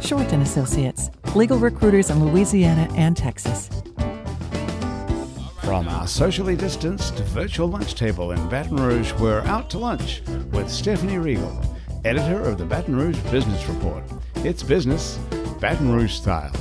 Shorten Associates, legal recruiters in Louisiana and Texas. From our socially distanced virtual lunch table in Baton Rouge, we're out to lunch with Stephanie Riegel, editor of the Baton Rouge Business Report. It's business, Baton Rouge style.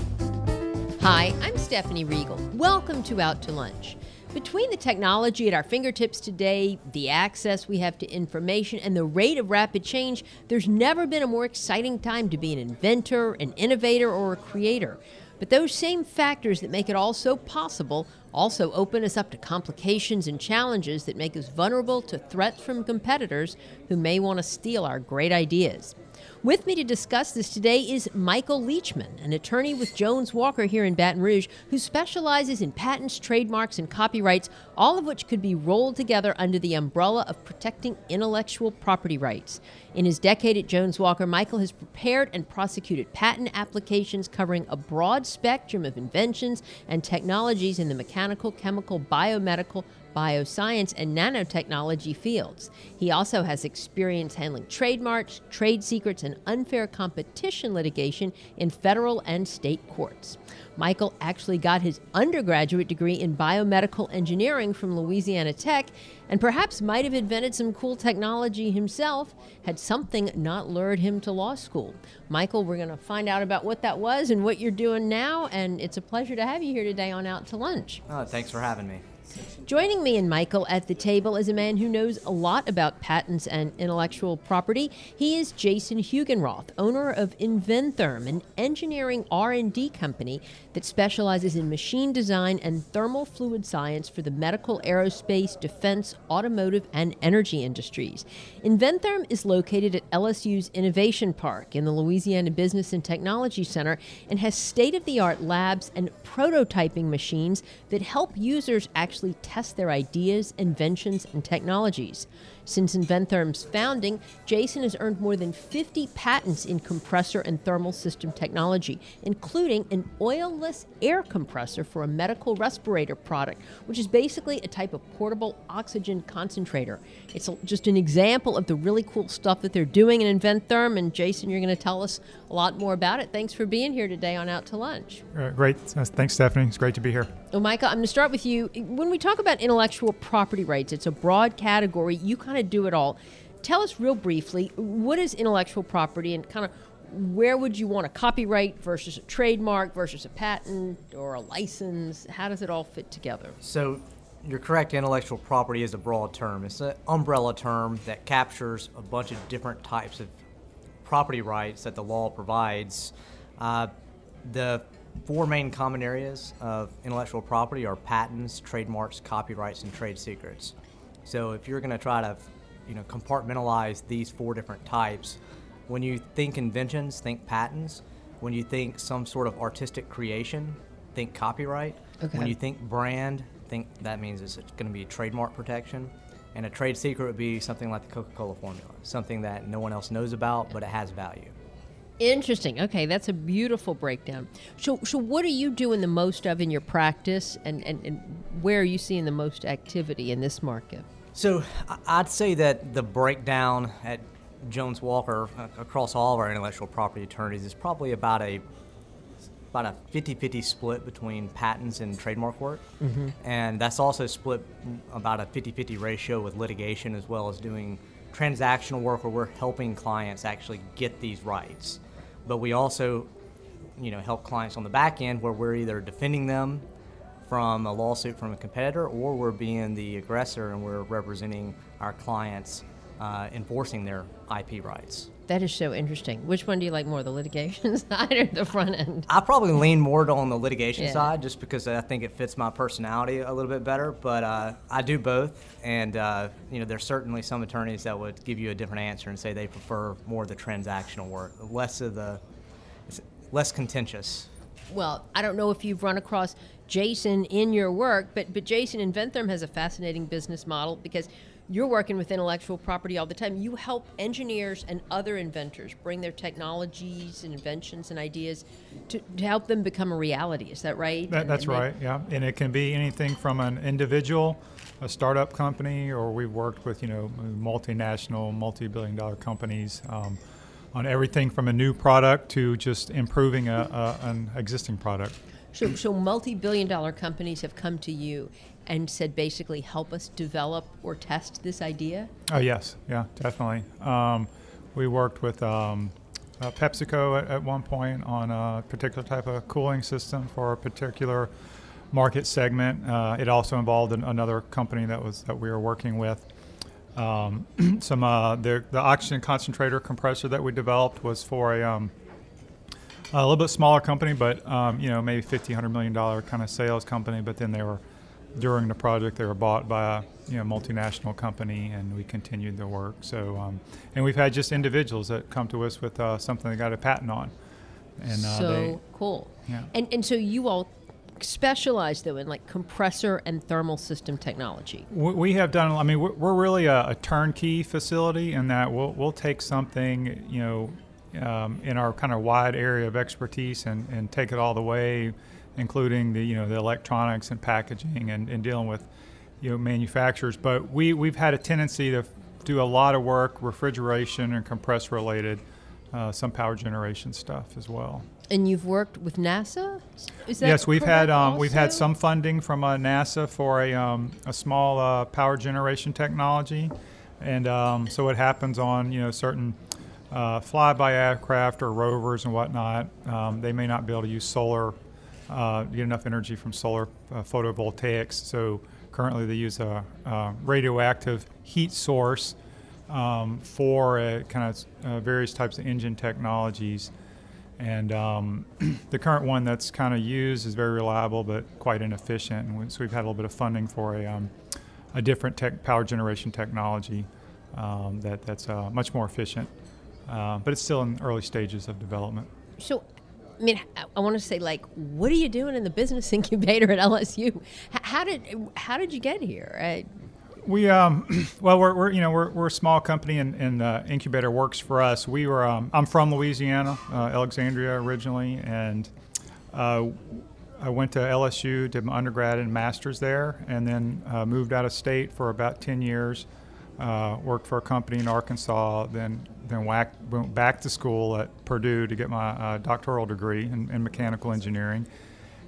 Hi, I'm Stephanie Riegel. Welcome to Out to Lunch. Between the technology at our fingertips today, the access we have to information, and the rate of rapid change, there's never been a more exciting time to be an inventor, an innovator, or a creator. But those same factors that make it all so possible also open us up to complications and challenges that make us vulnerable to threats from competitors who may want to steal our great ideas. With me to discuss this today is Michael Leachman, an attorney with Jones Walker here in Baton Rouge, who specializes in patents, trademarks, and copyrights, all of which could be rolled together under the umbrella of protecting intellectual property rights. In his decade at Jones Walker, Michael has prepared and prosecuted patent applications covering a broad spectrum of inventions and technologies in the mechanical, chemical, biomedical, bioscience, and nanotechnology fields. He also has experience handling trademarks, trade secrets, and unfair competition litigation in federal and state courts. Michael actually got his undergraduate degree in biomedical engineering from Louisiana Tech and perhaps might have invented some cool technology himself had something not lured him to law school. Michael, we're going to find out about what that was and what you're doing now, and it's a pleasure to have you here today on Out to Lunch. Oh, thanks for having me. Joining me and Michael at the table is a man who knows a lot about patents and intellectual property. He is Jason Hugenroth, owner of Inventherm, an engineering R&D company that specializes in machine design and thermal fluid science for the medical, aerospace, defense, automotive, and energy industries. Inventherm is located at LSU's Innovation Park in the Louisiana Business and Technology Center and has state-of-the-art labs and prototyping machines that help users actually test their ideas, inventions, and technologies. Since Inventherm's founding, Jason has earned more than 50 patents in compressor and thermal system technology, including an oilless air compressor for a medical respirator product, which is basically a type of portable oxygen concentrator. It's just an example of the really cool stuff that they're doing in Inventherm, and Jason, you're going to tell us a lot more about it. Thanks for being here today on Out to Lunch. Uh, great. Uh, thanks, Stephanie. It's great to be here. Well, Michael, I'm going to start with you. When we talk about intellectual property rights, it's a broad category. You kind of do it all. Tell us real briefly what is intellectual property and kind of where would you want a copyright versus a trademark versus a patent or a license? How does it all fit together? So, you're correct, intellectual property is a broad term. It's an umbrella term that captures a bunch of different types of property rights that the law provides. Uh, the four main common areas of intellectual property are patents, trademarks, copyrights, and trade secrets. So if you're going to try to you know, compartmentalize these four different types. When you think inventions, think patents. When you think some sort of artistic creation, think copyright. Okay. When you think brand, think that means it's going to be trademark protection. And a trade secret would be something like the Coca Cola formula, something that no one else knows about, but it has value. Interesting. Okay, that's a beautiful breakdown. So, so what are you doing the most of in your practice, and, and, and where are you seeing the most activity in this market? So I'd say that the breakdown at Jones Walker across all of our intellectual property attorneys is probably about a about a 50-50 split between patents and trademark work. Mm-hmm. And that's also split about a 50-50 ratio with litigation as well as doing transactional work where we're helping clients actually get these rights. But we also you know help clients on the back end where we're either defending them from a lawsuit from a competitor, or we're being the aggressor and we're representing our clients uh, enforcing their IP rights. That is so interesting. Which one do you like more, the litigation side or the front end? I probably lean more on the litigation yeah. side just because I think it fits my personality a little bit better. But uh, I do both, and uh, you know, there's certainly some attorneys that would give you a different answer and say they prefer more of the transactional work, less of the less contentious. Well, I don't know if you've run across Jason in your work, but but Jason Inventherm has a fascinating business model because you're working with intellectual property all the time. You help engineers and other inventors bring their technologies and inventions and ideas to, to help them become a reality. Is that right? That, And- that's and they- right. Yeah, and it can be anything from an individual, a startup company, or we've worked with you know multinational, multi-billion-dollar companies um, on everything from a new product to just improving a, a, an existing product. So, so multi-billion-dollar companies have come to you and said, basically, help us develop or test this idea. Oh yes, yeah, definitely. Um, we worked with um, uh, PepsiCo at, at one point on a particular type of cooling system for a particular market segment. Uh, it also involved an, another company that was that we were working with. Um, some uh, the the oxygen concentrator compressor that we developed was for a um, a little bit smaller company, but um, you know maybe 50, 100 million dollar kind of sales company. But then they were during the project they were bought by a you know multinational company, and we continued the work. So um, and we've had just individuals that come to us with uh, something they got a patent on, and uh, so they cool. Yeah. And and so you all specialize though in like compressor and thermal system technology. We we have done. I mean, we're, we're really a, a turnkey facility in that we'll we'll take something, you know, um, in our kind of wide area of expertise and, and take it all the way, including the you know the electronics and packaging and, and dealing with, you know, manufacturers. But we we've had a tendency to do a lot of work refrigeration and compressor related, uh, some power generation stuff as well. And you've worked with NASA. Is that Yes, we've had um, we've had some funding from uh, NASA for a, um, a small uh, power generation technology, and um, so it happens on you know certain uh, flyby aircraft or rovers and whatnot, um, they may not be able to use solar, uh, get enough energy from solar uh, photovoltaics. So currently they use a, uh radioactive heat source um, for uh, kind of uh, various types of engine technologies. And um, the current one that's kind of used is very reliable but quite inefficient. And we, so we've had a little bit of funding for a, um, a different tech, power generation technology um, that, that's uh, much more efficient. But it's still in early stages of development. So, I mean, I, I want to say, like, what are you doing in the business incubator at LSU? How did how did you get here? Uh, We um, well, we're, we're you know we're, we're a small company, and, and uh, incubator works for us. We were um, I'm from Louisiana, uh, Alexandria originally, and uh, I went to LSU, did my undergrad and master's there, and then uh, moved out of state for about ten years. Uh, worked for a company in Arkansas, then then whack, went back to school at Purdue to get my uh, doctoral degree in, in mechanical engineering.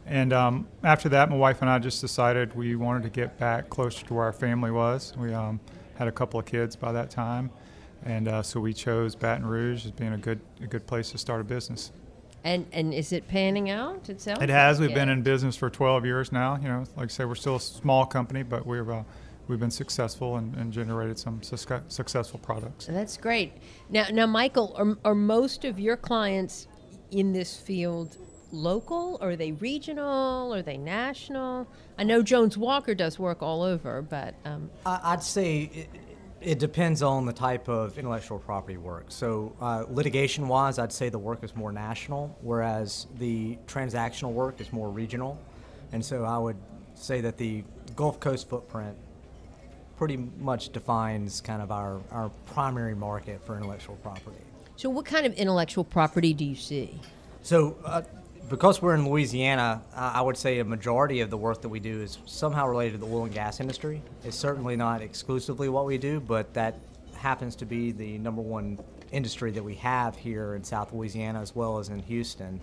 And um, after that, my wife and I just decided we wanted to get back closer to where our family was. We um, had a couple of kids by that time, and uh, so we chose Baton Rouge as being a good a good place to start a business. and and is it panning out? It sounds. It has. We've been in business for 12 years now. You know, like I say, we're still a small company, but we've uh, we've been successful and, and generated some suc- successful products. That's great. Now, now, Michael, are, are most of your clients in this field local? Are they regional? Are they national? I know Jones Walker does work all over, but um, I- I'd say it, it depends on the type of intellectual property work. So, uh, litigation wise, I'd say the work is more national, whereas the transactional work is more regional. And so I would say that the Gulf Coast footprint pretty much defines kind of our, our primary market for intellectual property. so what kind of intellectual property do you see? So, uh, because we're in Louisiana, uh, I would say a majority of the work that we do is somehow related to the oil and gas industry. It's certainly not exclusively what we do, but that happens to be the number one industry that we have here in South Louisiana as well as in Houston.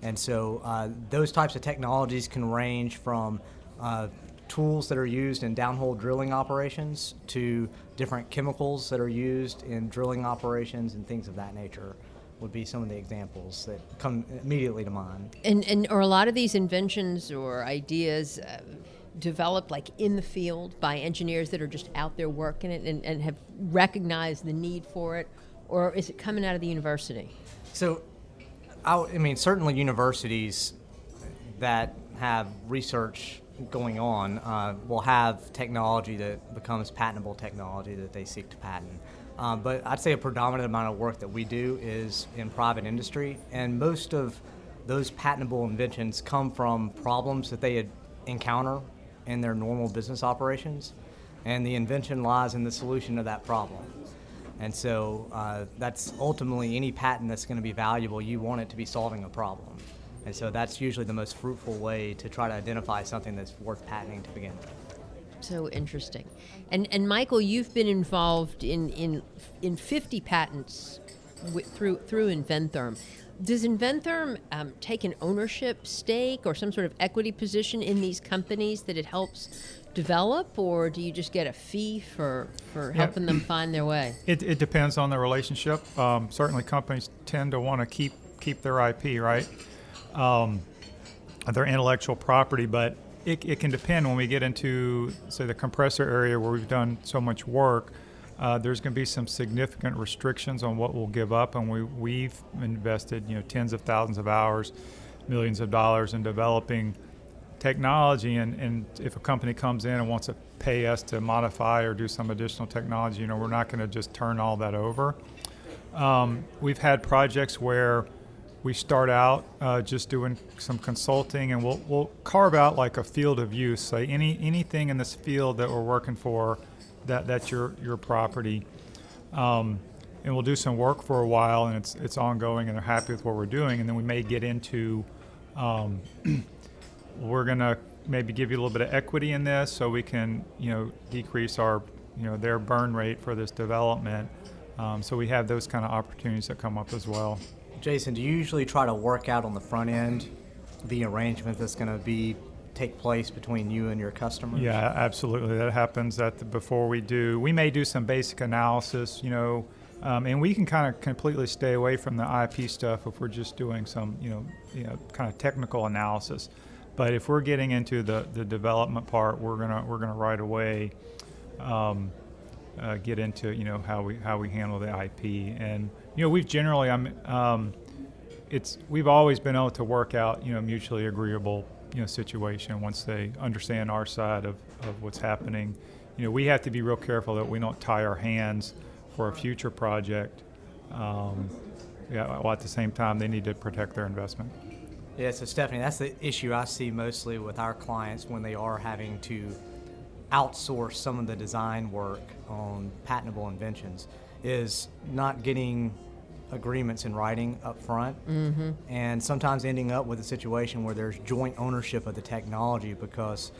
And so, uh, those types of technologies can range from uh, tools that are used in downhole drilling operations to different chemicals that are used in drilling operations and things of that nature would be some of the examples that come immediately to mind. And and are a lot of these inventions or ideas uh, developed like in the field by engineers that are just out there working it and, and have recognized the need for it, or is it coming out of the university? So, I mean, certainly universities that have research going on uh, will have technology that becomes patentable technology that they seek to patent. Um, but I'd say a predominant amount of work that we do is in private industry, and most of those patentable inventions come from problems that they encounter in their normal business operations, and the invention lies in the solution to that problem. And so uh, that's ultimately any patent that's going to be valuable, you want it to be solving a problem. And so that's usually the most fruitful way to try to identify something that's worth patenting to begin with. So interesting. And and Michael, you've been involved in in in 50 patents with, through through Inventherm. Does Inventherm um, take an ownership stake or some sort of equity position in these companies that it helps develop, or do you just get a fee for, for Yeah. helping them find their way? It, it depends on the relationship. Um, certainly, companies tend to want to keep keep their IP, right? Um, their intellectual property, but it, it can depend when we get into, say, the compressor area where we've done so much work. Uh, there's going to be some significant restrictions on what we'll give up, and we, we've invested, you know, tens of thousands of hours, millions of dollars in developing technology and, and if a company comes in and wants to pay us to modify or do some additional technology, you know, we're not going to just turn all that over. Um, we've had projects where we start out uh, just doing some consulting and we'll, we'll carve out like a field of use, say any anything in this field that we're working for, that, that's your, your property. Um, and we'll do some work for a while and it's, it's ongoing and they're happy with what we're doing. And then we may get into um, we're going to maybe give you a little bit of equity in this so we can you know decrease our you know their burn rate for this development um, so we have those kind of opportunities that come up as well Jason, do you usually try to work out on the front end the arrangement that's going to be take place between you and your customers? yeah absolutely. That happens that the, before we do. We may do some basic analysis you know um, and we can kind of completely stay away from the ip stuff if we're just doing some you know you know kind of technical analysis. But if we're getting into the, the development part we're gonna we're gonna right away um, uh, get into you know how we how we handle the IP and you know we've generally I'm um, it's we've always been able to work out you know mutually agreeable you know situation once they understand our side of, of what's happening. You know we have to be real careful that we don't tie our hands for a future project. Um, yeah while at the same time they need to protect their investment. Yeah, so Stephanie, that's the issue I see mostly with our clients when they are having to outsource some of the design work on patentable inventions is not getting agreements in writing up front mm-hmm. and sometimes ending up with a situation where there's joint ownership of the technology because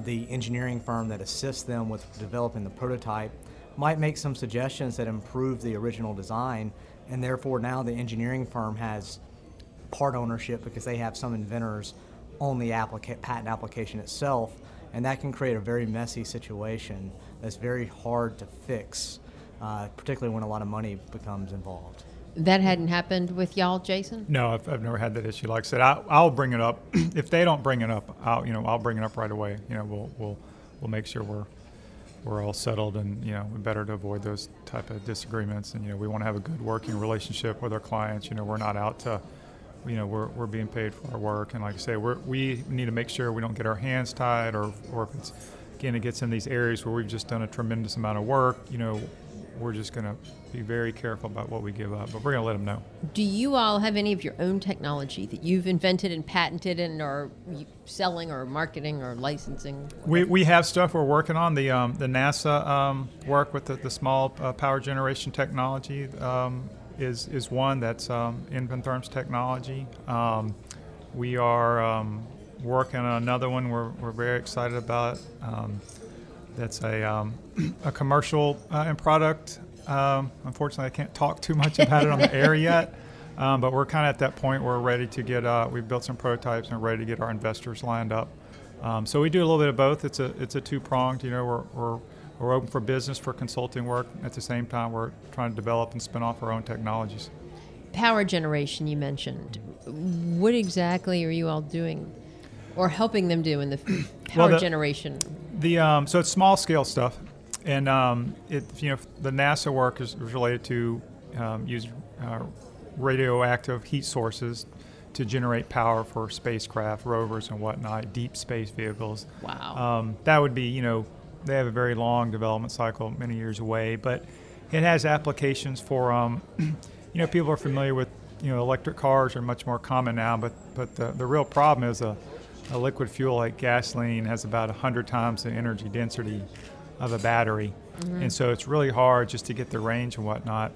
the engineering firm that assists them with developing the prototype might make some suggestions that improve the original design. And therefore now the engineering firm has part ownership because they have some inventors on the applica- patent application itself, and that can create a very messy situation that's very hard to fix, uh, particularly when a lot of money becomes involved. That hadn't happened with y'all, Jason? No, I've, I've never had that issue. Like I said, I, I'll bring it up. if they don't bring it up, I'll you know I'll bring it up right away. You know, we'll we'll we'll make sure we're we're all settled, and you know, better to avoid those type of disagreements. And you know, we want to have a good working relationship with our clients. You know, we're not out to, you know, we're, we're being paid for our work, and like I say, we're, we need to make sure we don't get our hands tied, or or if it's again it gets in these areas where we've just done a tremendous amount of work. You know, we're just going to be very careful about what we give up, but we're going to let them know. Do you all have any of your own technology that you've invented and patented and are selling or marketing or licensing? We, we have stuff we're working on. The um, the NASA um, work with the, the small uh, power generation technology um, is is one that's um, Inventherm's technology. Um, we are um, working on another one we're, we're very excited about. Um, that's a, um, a commercial uh, and product. Um, unfortunately, I can't talk too much about it on the air yet. Um, but we're kind of at that point where we're ready to get. Uh, we've built some prototypes and we're ready to get our investors lined up. Um, so we do a little bit of both. It's a it's a two pronged. You know, we're, we're we're open for business for consulting work. At the same time, we're trying to develop and spin off our own technologies. Power generation, you mentioned. What exactly are you all doing or helping them do in the power the- generation? The um, so it's small scale stuff, and um, it you know the NASA work is, related to um, use uh, radioactive heat sources to generate power for spacecraft, rovers, and whatnot, deep space vehicles. Wow. Um, that would be you know they have a very long development cycle, many years away, but it has applications for um, you know people are familiar with you know, electric cars are much more common now, but but the, the real problem is a, a liquid fuel like gasoline has about 100 times the energy density of a battery, mm-hmm. and so it's really hard just to get the range and whatnot.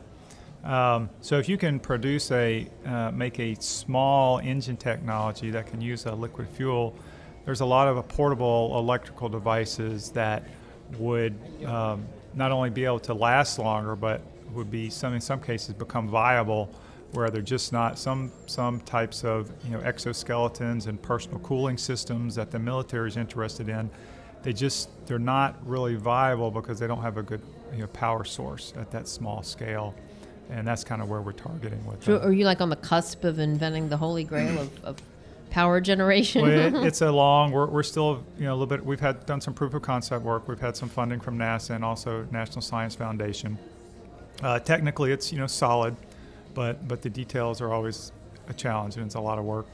Um, so if you can produce a uh, make a small engine technology that can use a liquid fuel, there's a lot of portable electrical devices that would um, not only be able to last longer, but would be some in some cases become viable where they're just not some some types of you know exoskeletons and personal cooling systems that the military is interested in they just they're not really viable because they don't have a good you know, power source at that small scale. And that's kind of where we're targeting with so are you like on the cusp of inventing the holy grail of, of power generation well, it, it's a long we're, we're still you know a little bit we've had done some proof of concept work we've had some funding from nasa and also national science foundation uh, technically it's you know solid but but the details are always a challenge, and it's a lot of work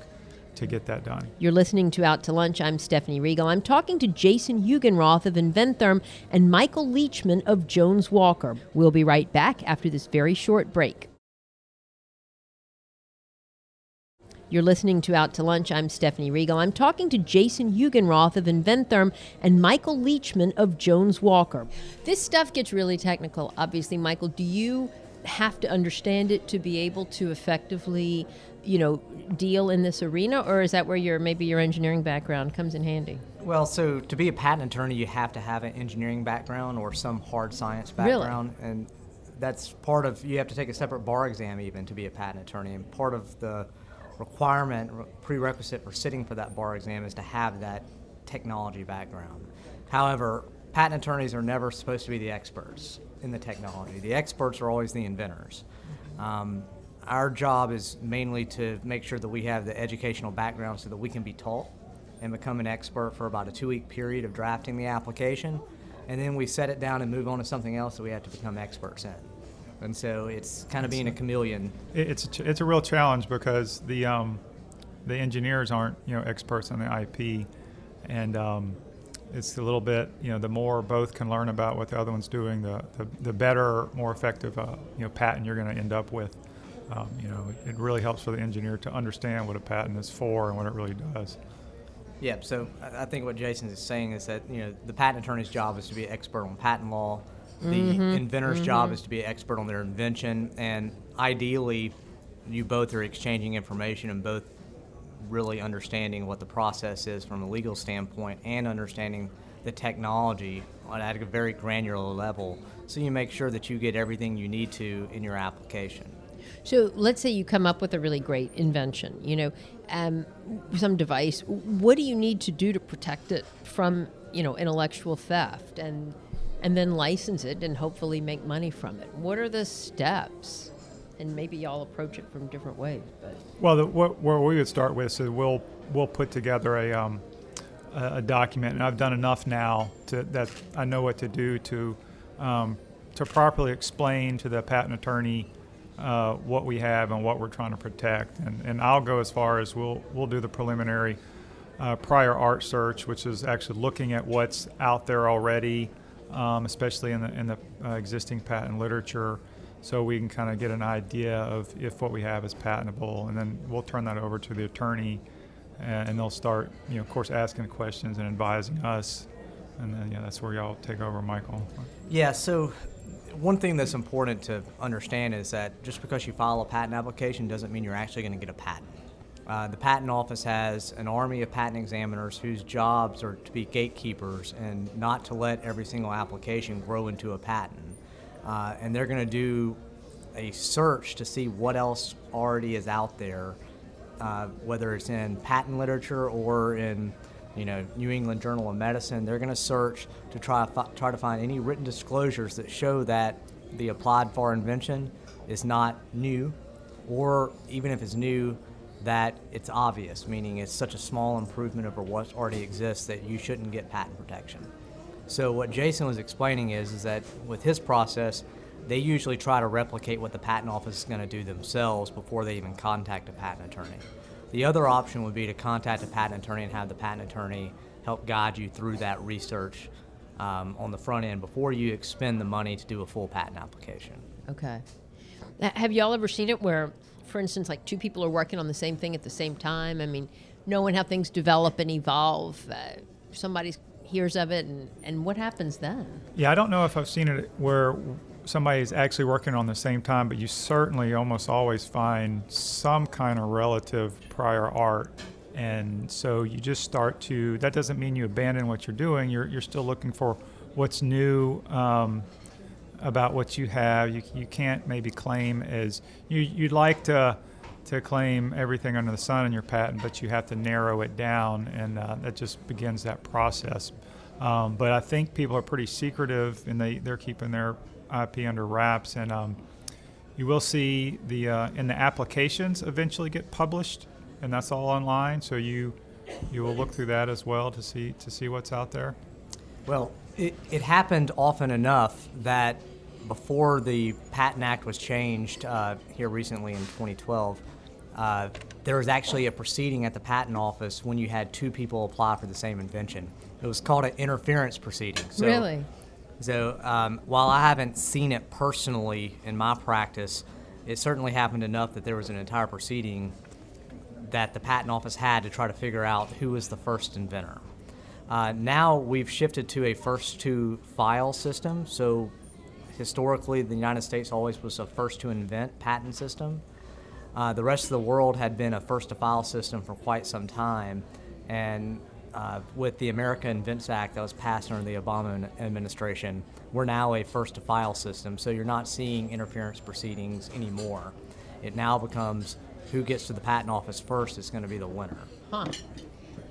to get that done. You're listening to Out to Lunch. I'm Stephanie Riegel. I'm talking to Jason Hugenroth of Inventherm and Michael Leachman of Jones Walker. We'll be right back after this very short break. You're listening to Out to Lunch. I'm Stephanie Riegel. I'm talking to Jason Hugenroth of Inventherm and Michael Leachman of Jones Walker. This stuff gets really technical. Obviously, Michael, do you have to understand it to be able to effectively, you know, deal in this arena, or is that where your maybe your engineering background comes in handy? Well, so to be a patent attorney, you have to have an engineering background or some hard science background, really? and that's part of. You have to take a separate bar exam even to be a patent attorney, and part of the requirement prerequisite for sitting for that bar exam is to have that technology background. However, patent attorneys are never supposed to be the experts in the technology. The experts are always the inventors. Um, our job is mainly to make sure that we have the educational background so that we can be taught and become an expert for about a two week period of drafting the application. And then we set it down and move on to something else that we have to become experts in. And so it's kind of being a chameleon. It's a, ch- it's a real challenge because the, um, the engineers aren't you know experts on the IP, and um, it's a little bit, you know, the more both can learn about what the other one's doing, the, the, the better, more effective, uh, you know, patent you're going to end up with. Um, you know, it really helps for the engineer to understand what a patent is for and what it really does. Yeah, so I think what Jason is saying is that, you know, the patent attorney's job is to be an expert on patent law. The mm-hmm. inventor's mm-hmm. job is to be an expert on their invention. And ideally, you both are exchanging information and both really understanding what the process is from a legal standpoint and understanding the technology at a very granular level so you make sure that you get everything you need to in your application. So let's say you come up with a really great invention, you know, um, some device. What do you need to do to protect it from, you know, intellectual theft and and then license it and hopefully make money from it? What are the steps? and maybe y'all approach it from different ways. But well, the, what, where we would start with is we'll we'll put together a um, a, document, and I've done enough now to that I know what to do to um, to properly explain to the patent attorney uh, what we have and what we're trying to protect. And, and I'll go as far as we'll we'll do the preliminary uh, prior art search, which is actually looking at what's out there already, um, especially in the in the uh, existing patent literature so we can kind of get an idea of if what we have is patentable, and then we'll turn that over to the attorney, and they'll start, you know, of course, asking questions and advising us, and then yeah, that's where y'all take over, Michael. Yeah. So one thing that's important to understand is that just because you file a patent application doesn't mean you're actually going to get a patent. Uh, the patent office has an army of patent examiners whose jobs are to be gatekeepers and not to let every single application grow into a patent uh, and they're going to do a search to see what else already is out there, uh, whether it's in patent literature or in you know New England Journal of Medicine. They're going to search to try try to find any written disclosures that show that the applied for invention is not new, or even if it's new, that it's obvious, meaning it's such a small improvement over what already exists that you shouldn't get patent protection. So what Jason was explaining is, is that with his process, they usually try to replicate what the patent office is going to do themselves before they even contact a patent attorney. The other option would be to contact a patent attorney and have the patent attorney help guide you through that research um, on the front end before you expend the money to do a full patent application. Okay. Have y'all ever seen it where for instance, like two people are working on the same thing at the same time? I mean, knowing how things develop and evolve, uh, somebody hears of it, and, and what happens then? Yeah, I don't know if I've seen it where somebody's actually working on the same time, but you certainly almost always find some kind of relative prior art. And so you just start to, that doesn't mean you abandon what you're doing. You're, you're still looking for what's new um, about what you have. You, you can't maybe claim as, you, you'd like to, to claim everything under the sun in your patent, but you have to narrow it down, and uh, that just begins that process. Um, but I think people are pretty secretive, and they, they're keeping their IP under wraps, and um, you will see the uh, in the applications eventually get published, and that's all online. So you you will look through that as well to see to see what's out there. Well, it, it happened often enough that before the Patent Act was changed uh, here recently in 2012, uh, there was actually a proceeding at the patent office when you had two people apply for the same invention. It was called an interference proceeding. So, really? So um, while I haven't seen it personally in my practice, it certainly happened enough that there was an entire proceeding that the patent office had to try to figure out who was the first inventor. Uh, now we've shifted to a first to file system. So historically, the United States always was a first to invent patent system. Uh, the rest of the world had been a first to file system for quite some time, and uh, with the America Invents Act that was passed under the Obama administration, we're now a first to file system. So you're not seeing interference proceedings anymore. It now becomes who gets to the patent office first is going to be the winner. Huh.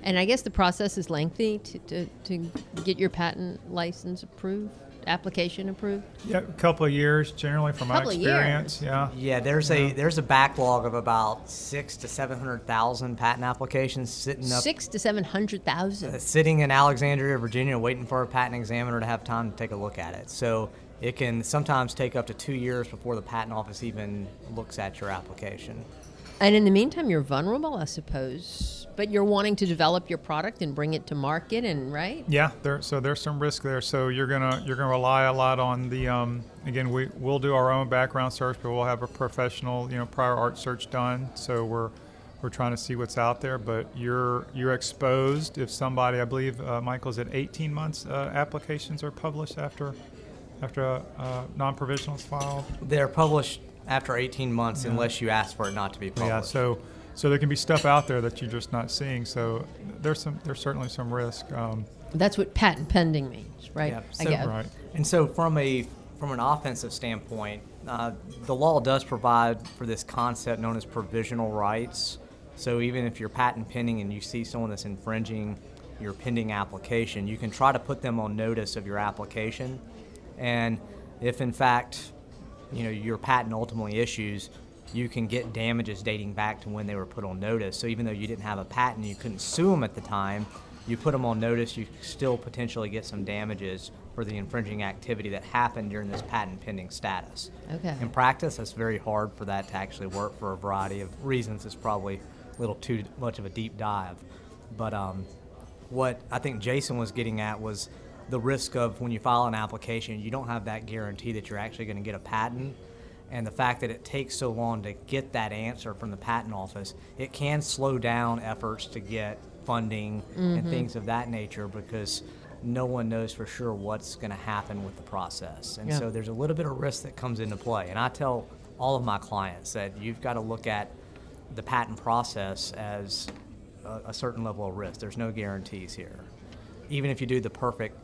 And I guess the process is lengthy to, to, to get your patent license approved? Application approved? Yeah, a couple of years generally from my experience. Yeah. Yeah, there's yeah. a there's a backlog of about six to seven hundred thousand patent applications sitting up. Six to seven hundred thousand. Uh, sitting in Alexandria, Virginia, waiting for a patent examiner to have time to take a look at it. So it can sometimes take up to two years before the patent office even looks at your application. And in the meantime, you're vulnerable, I suppose. But you're wanting to develop your product and bring it to market, and right? Yeah. There, so there's some risk there. So you're gonna you're gonna rely a lot on the. Um, again, we we'll do our own background search, but we'll have a professional, you know, prior art search done. So we're we're trying to see what's out there. But you're you're exposed if somebody, I believe, uh, Michael's at 18 months uh, applications are published after after a, a non-provisional is filed. They're published after 18 months yeah. unless you ask for it not to be published. Yeah, so so there can be stuff out there that you're just not seeing. So there's some there's certainly some risk. Um, That's what patent pending means, right? Yeah, so, right. And so from a from an offensive standpoint, uh, the law does provide for this concept known as provisional rights. So even if you're patent pending and you see someone that's infringing your pending application, you can try to put them on notice of your application. And if in fact you know your patent ultimately issues, you can get damages dating back to when they were put on notice. So even though you didn't have a patent, you couldn't sue them at the time. You put them on notice, you still potentially get some damages for the infringing activity that happened during this patent pending status. Okay. In practice, it's very hard for that to actually work for a variety of reasons. It's probably a little too much of a deep dive. But um, what I think Jason was getting at was the risk of when you file an application, you don't have that guarantee that you're actually going to get a patent. And the fact that it takes so long to get that answer from the patent office, it can slow down efforts to get funding mm-hmm. and things of that nature because no one knows for sure what's going to happen with the process. And yeah. so there's a little bit of risk that comes into play. And I tell all of my clients that you've got to look at the patent process as a, a certain level of risk. There's no guarantees here. Even if you do the perfect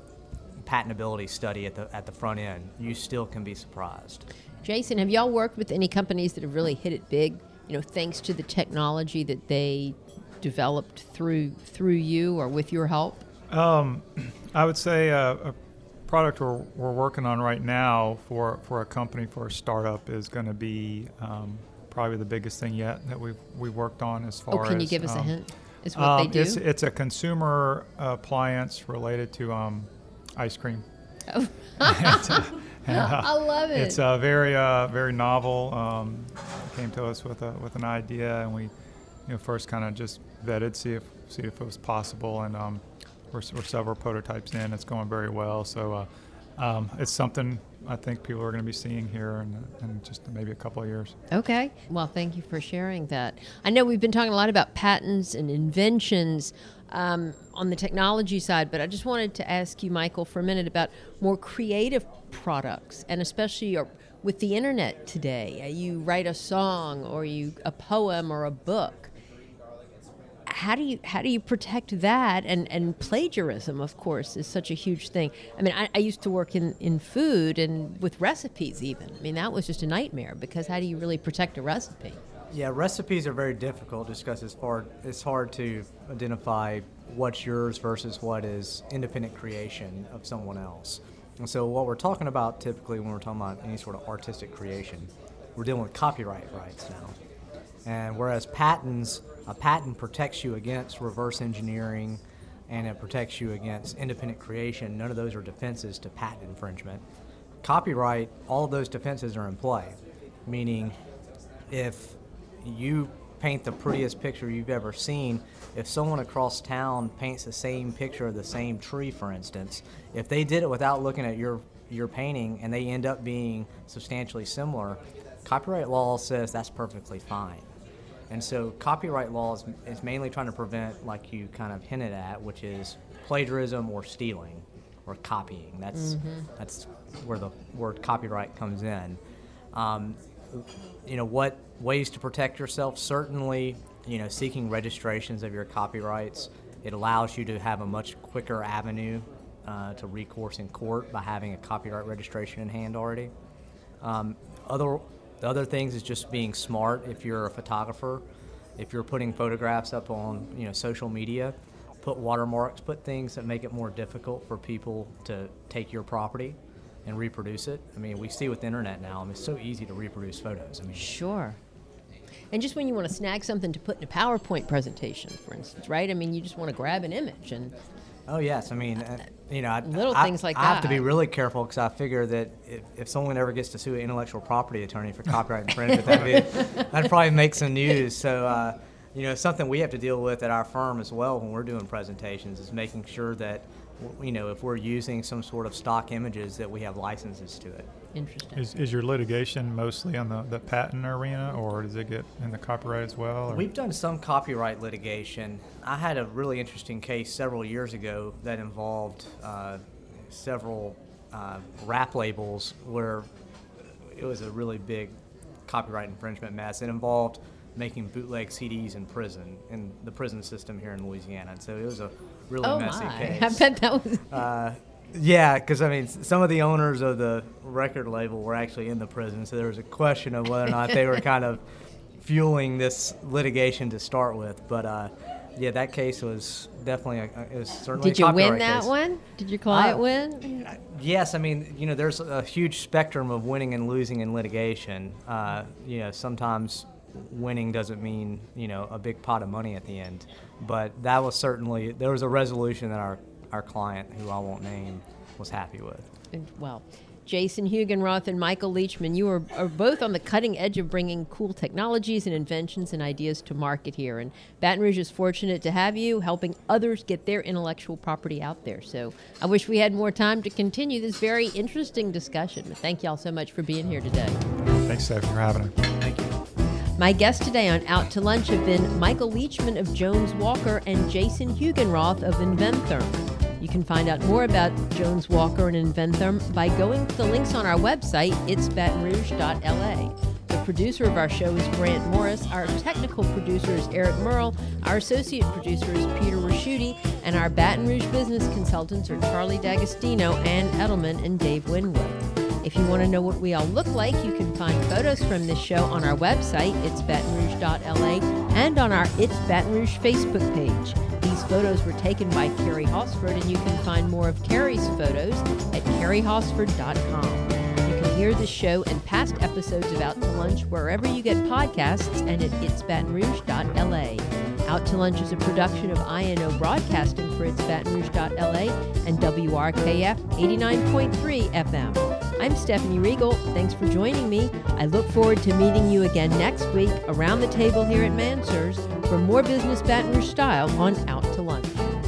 patentability study at the at the front end, you still can be surprised. Jason, have y'all worked with any companies that have really hit it big? You know, thanks to the technology that they developed through through you or with your help. Um, I would say uh, a product we're, we're working on right now for for a company for a startup is going to be um, probably the biggest thing yet that we've we worked on as far. Oh, can as, you give us um, a hint? Is what they um, do? It's, it's a consumer appliance related to um, ice cream. Oh. and, uh, and, uh, I love it. It's a very uh, very novel. Um, came to us with a with an idea, and we, you know, first kind of just vetted, see if see if it was possible, and um, we're, we're, several prototypes in. It's going very well. So. Uh, um, it's something I think people are going to be seeing here in, in just maybe a couple of years. Okay. Well, thank you for sharing that. I know we've been talking a lot about patents and inventions um, on the technology side, but I just wanted to ask you, Michael, for a minute about more creative products, and especially with the internet today. Uh, you write a song, or you a poem, or a book how do you how do you protect that? And and plagiarism of course is such a huge thing. I mean i, I used to work in in food and with recipes even. I mean that was just a nightmare because how do you really protect a recipe? Yeah recipes are very difficult because it's hard it's hard to identify what's yours versus what is independent creation of someone else. And so what we're talking about typically when we're talking about any sort of artistic creation we're dealing with copyright rights now. And whereas patents a patent protects you against reverse engineering and it protects you against independent creation. None of those are defenses to patent infringement. Copyright, all those defenses are in play, meaning if you paint the prettiest picture you've ever seen, if someone across town paints the same picture of the same tree, for instance, if they did it without looking at your your painting and they end up being substantially similar, copyright law says that's perfectly fine. And so copyright law is, is mainly trying to prevent, like you kind of hinted at, which is plagiarism or stealing or copying. That's mm-hmm. that's where the word copyright comes in. Um, you know what ways to protect yourself? Certainly, you know seeking registrations of your copyrights. It allows you to have a much quicker avenue uh, to recourse in court by having a copyright registration in hand already. Um, other the other things is just being smart. If you're a photographer, if you're putting photographs up on you know social media, put watermarks, put things that make it more difficult for people to take your property and reproduce it. I mean, we see with the internet now. I mean, it's so easy to reproduce photos. I mean, sure. And just when you want to snag something to put in a PowerPoint presentation, for instance, right? I mean, you just want to grab an image and Oh yes, I mean, uh, you know, I, little I, things like I that. I have to be really careful because I figure that if, if someone ever gets to sue an intellectual property attorney for copyright infringement, that'd, be, that'd probably make some news. So, uh, you know, something we have to deal with at our firm as well when we're doing presentations is making sure that, you know, if we're using some sort of stock images, that we have licenses to it. Interesting. Is, is your litigation mostly on the, the patent arena, or does it get in the copyright as well? Or? We've done some copyright litigation. I had a really interesting case several years ago that involved uh, several uh, rap labels where it was a really big copyright infringement mess. It involved making bootleg CDs in prison, in the prison system here in Louisiana. And so it was a really oh messy my. case. I bet that was. Uh, yeah, because I mean, some of the owners of the record label were actually in the prison, so there was a question of whether or not they were kind of fueling this litigation to start with. But uh, yeah, that case was definitely a, it was certainly. Did you win that case. one? Did your client uh, win? Yes, I mean, you know, there's a huge spectrum of winning and losing in litigation. Uh, you know, sometimes winning doesn't mean you know a big pot of money at the end, but that was certainly there was a resolution that our our client, who I won't name, was happy with. Well, Jason Hugenroth and Michael Leachman, you are, are, both on the cutting edge of bringing cool technologies and inventions and ideas to market here. And Baton Rouge is fortunate to have you helping others get their intellectual property out there. So I wish we had more time to continue this very interesting discussion. But thank you all so much for being here today. Thanks, Steph, for having us. Thank you. My guests today on Out to Lunch have been Michael Leachman of Jones Walker and Jason Hugenroth of Inventherm. You can find out more about Jones Walker and Inventherm by going to the links on our website, it's itsbatonrouge.la. The producer of our show is Grant Morris. Our technical producer is Eric Merle. Our associate producer is Peter Ricchiuti. And our Baton Rouge business consultants are Charlie D'Agostino, Ann Edelman, and Dave Winwood. If you want to know what we all look like, you can find photos from this show on our website, itsbatonrouge.la, and on our It's Baton Rouge Facebook page. These photos were taken by Carrie Hosford, and you can find more of Carrie's photos at carriehosford.com. You can hear this show and past episodes of Out to Lunch wherever you get podcasts and at itsbatonrouge.la. Out to Lunch is a production of INO Broadcasting for itsbatonrouge.la and WRKF 89.3 FM. I'm Stephanie Riegel. Thanks for joining me. I look forward to meeting you again next week around the table here at Mansur's for more Business Baton Rouge style on Out to Lunch.